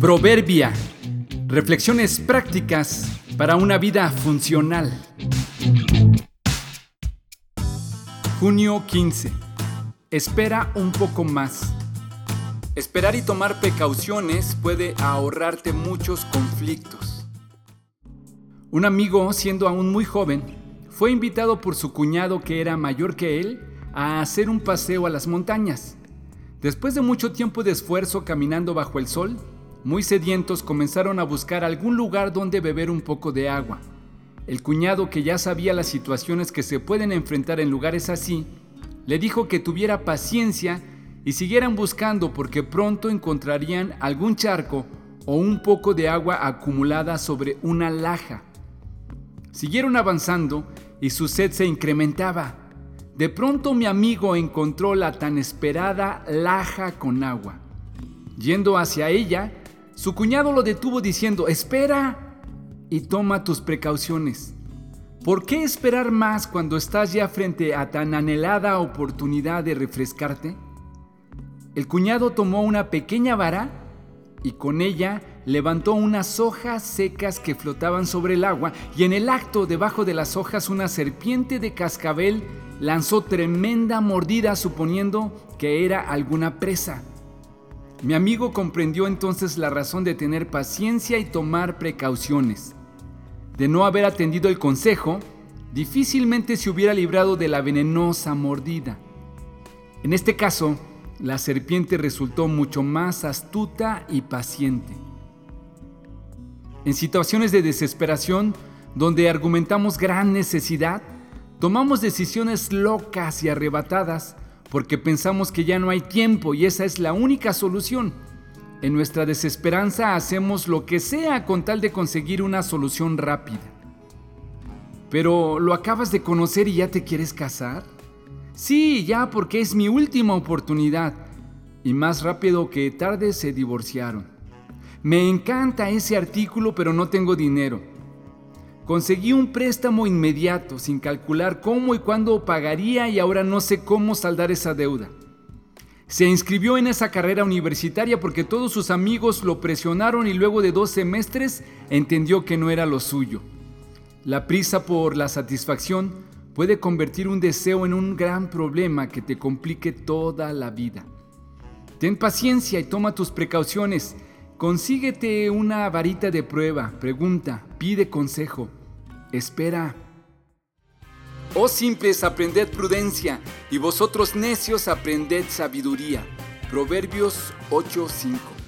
Proverbia. Reflexiones prácticas para una vida funcional. Junio 15. Espera un poco más. Esperar y tomar precauciones puede ahorrarte muchos conflictos. Un amigo, siendo aún muy joven, fue invitado por su cuñado que era mayor que él a hacer un paseo a las montañas. Después de mucho tiempo de esfuerzo caminando bajo el sol, muy sedientos comenzaron a buscar algún lugar donde beber un poco de agua. El cuñado, que ya sabía las situaciones que se pueden enfrentar en lugares así, le dijo que tuviera paciencia y siguieran buscando porque pronto encontrarían algún charco o un poco de agua acumulada sobre una laja. Siguieron avanzando y su sed se incrementaba. De pronto mi amigo encontró la tan esperada laja con agua. Yendo hacia ella, su cuñado lo detuvo diciendo, espera y toma tus precauciones. ¿Por qué esperar más cuando estás ya frente a tan anhelada oportunidad de refrescarte? El cuñado tomó una pequeña vara y con ella levantó unas hojas secas que flotaban sobre el agua y en el acto debajo de las hojas una serpiente de cascabel lanzó tremenda mordida suponiendo que era alguna presa. Mi amigo comprendió entonces la razón de tener paciencia y tomar precauciones. De no haber atendido el consejo, difícilmente se hubiera librado de la venenosa mordida. En este caso, la serpiente resultó mucho más astuta y paciente. En situaciones de desesperación, donde argumentamos gran necesidad, tomamos decisiones locas y arrebatadas porque pensamos que ya no hay tiempo y esa es la única solución. En nuestra desesperanza hacemos lo que sea con tal de conseguir una solución rápida. Pero ¿lo acabas de conocer y ya te quieres casar? Sí, ya porque es mi última oportunidad. Y más rápido que tarde se divorciaron. Me encanta ese artículo pero no tengo dinero. Conseguí un préstamo inmediato sin calcular cómo y cuándo pagaría y ahora no sé cómo saldar esa deuda. Se inscribió en esa carrera universitaria porque todos sus amigos lo presionaron y luego de dos semestres entendió que no era lo suyo. La prisa por la satisfacción puede convertir un deseo en un gran problema que te complique toda la vida. Ten paciencia y toma tus precauciones. Consíguete una varita de prueba, pregunta, pide consejo. Espera. Oh simples, aprended prudencia, y vosotros necios aprended sabiduría. Proverbios 8:5